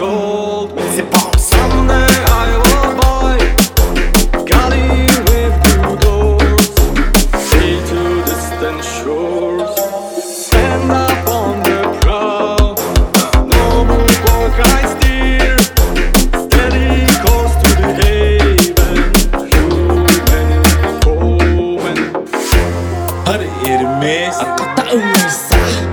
told me someday I will buy galley with two doors, sea to distant shores, stand up on the prow. Noble bark I steer, steady course to the haven. Human Coven. Hadi Hermes Aku tak usah